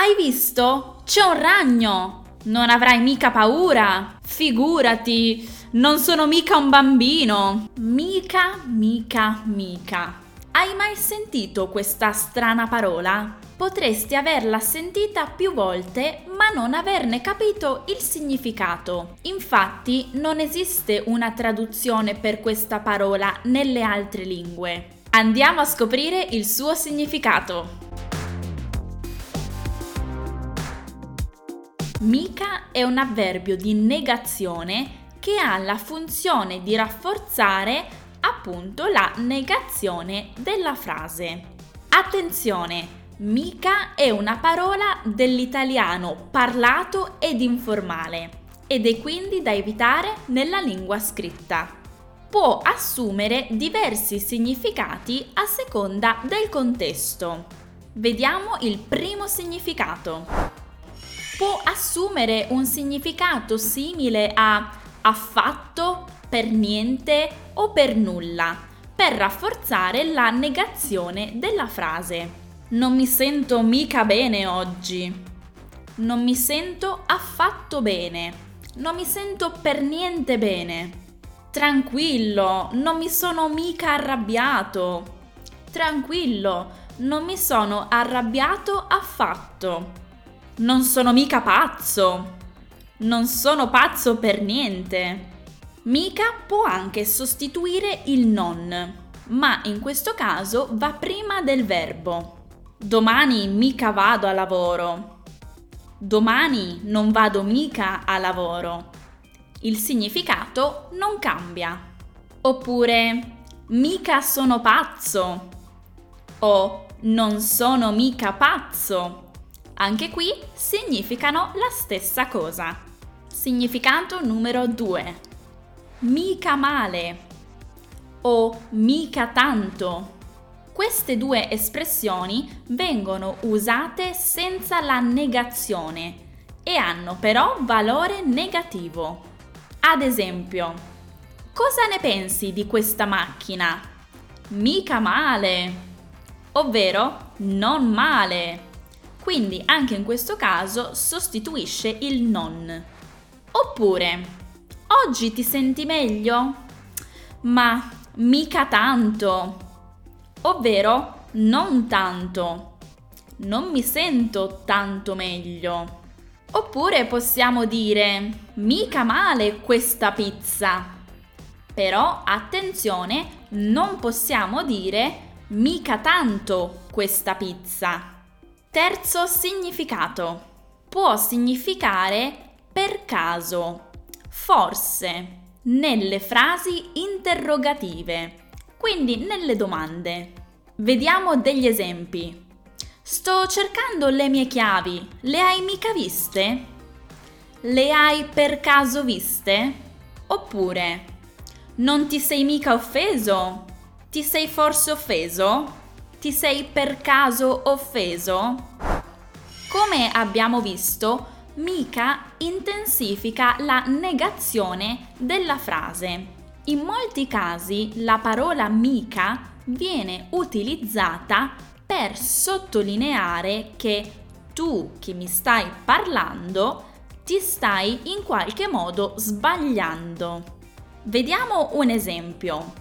Hai visto? C'è un ragno! Non avrai mica paura! Figurati! Non sono mica un bambino! Mica, mica, mica. Hai mai sentito questa strana parola? Potresti averla sentita più volte ma non averne capito il significato. Infatti non esiste una traduzione per questa parola nelle altre lingue. Andiamo a scoprire il suo significato. Mica è un avverbio di negazione che ha la funzione di rafforzare appunto la negazione della frase. Attenzione, mica è una parola dell'italiano parlato ed informale ed è quindi da evitare nella lingua scritta. Può assumere diversi significati a seconda del contesto. Vediamo il primo significato. Può assumere un significato simile a affatto, per niente o per nulla, per rafforzare la negazione della frase. Non mi sento mica bene oggi. Non mi sento affatto bene. Non mi sento per niente bene. Tranquillo, non mi sono mica arrabbiato. Tranquillo, non mi sono arrabbiato affatto. Non sono mica pazzo. Non sono pazzo per niente. Mica può anche sostituire il non, ma in questo caso va prima del verbo. Domani mica vado a lavoro. Domani non vado mica a lavoro. Il significato non cambia. Oppure mica sono pazzo. O non sono mica pazzo. Anche qui significano la stessa cosa. Significato numero 2 mica male o mica tanto. Queste due espressioni vengono usate senza la negazione e hanno però valore negativo. Ad esempio, cosa ne pensi di questa macchina? Mica male, ovvero non male. Quindi anche in questo caso sostituisce il non. Oppure, Oggi ti senti meglio? Ma mica tanto. Ovvero non tanto. Non mi sento tanto meglio. Oppure possiamo dire mica male questa pizza. Però attenzione, non possiamo dire mica tanto questa pizza. Terzo significato. Può significare per caso forse nelle frasi interrogative, quindi nelle domande. Vediamo degli esempi. Sto cercando le mie chiavi, le hai mica viste? Le hai per caso viste? Oppure, non ti sei mica offeso? Ti sei forse offeso? Ti sei per caso offeso? Come abbiamo visto, mica intensifica la negazione della frase. In molti casi la parola mica viene utilizzata per sottolineare che tu che mi stai parlando ti stai in qualche modo sbagliando. Vediamo un esempio.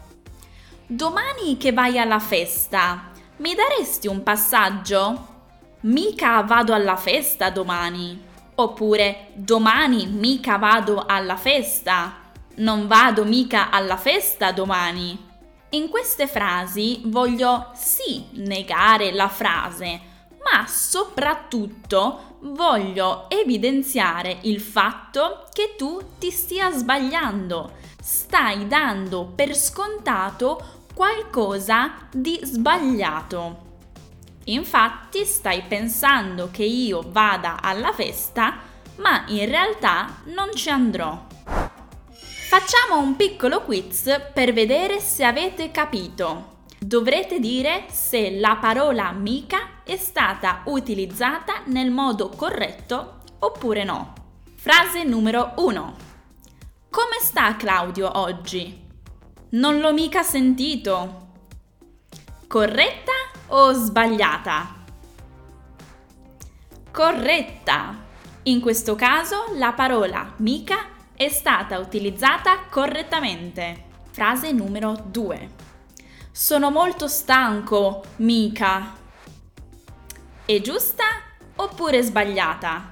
Domani che vai alla festa, mi daresti un passaggio? Mica vado alla festa domani. Oppure domani mica vado alla festa. Non vado mica alla festa domani. In queste frasi voglio sì negare la frase, ma soprattutto voglio evidenziare il fatto che tu ti stia sbagliando. Stai dando per scontato qualcosa di sbagliato. Infatti stai pensando che io vada alla festa, ma in realtà non ci andrò. Facciamo un piccolo quiz per vedere se avete capito. Dovrete dire se la parola mica è stata utilizzata nel modo corretto oppure no. Frase numero 1. Come sta Claudio oggi? Non l'ho mica sentito. Corretta o sbagliata? corretta. In questo caso la parola mica è stata utilizzata correttamente. Frase numero 2. Sono molto stanco, mica. È giusta oppure sbagliata?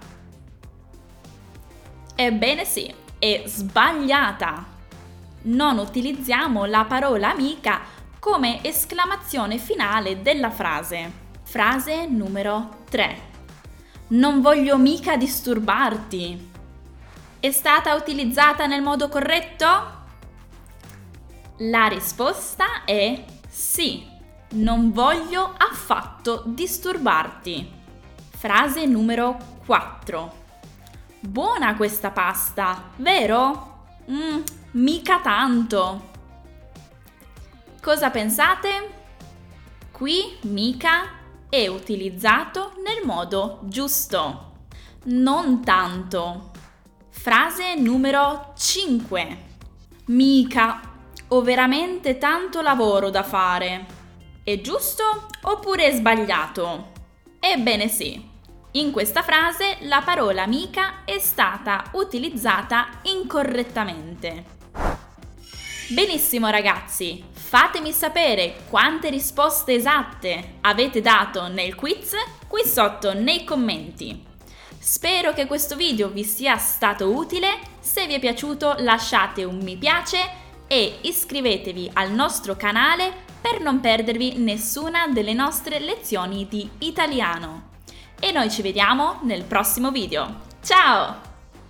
Ebbene sì, è sbagliata. Non utilizziamo la parola amica come esclamazione finale della frase. Frase numero 3. Non voglio mica disturbarti. È stata utilizzata nel modo corretto? La risposta è sì. Non voglio affatto disturbarti. Frase numero 4. Buona questa pasta, vero? Mm, mica tanto. Cosa pensate? Qui mica è utilizzato nel modo giusto. Non tanto. Frase numero 5. Mica, ho veramente tanto lavoro da fare. È giusto oppure è sbagliato? Ebbene sì. In questa frase la parola mica è stata utilizzata incorrettamente. Benissimo ragazzi, fatemi sapere quante risposte esatte avete dato nel quiz qui sotto nei commenti. Spero che questo video vi sia stato utile, se vi è piaciuto lasciate un mi piace e iscrivetevi al nostro canale per non perdervi nessuna delle nostre lezioni di italiano. E noi ci vediamo nel prossimo video. Ciao!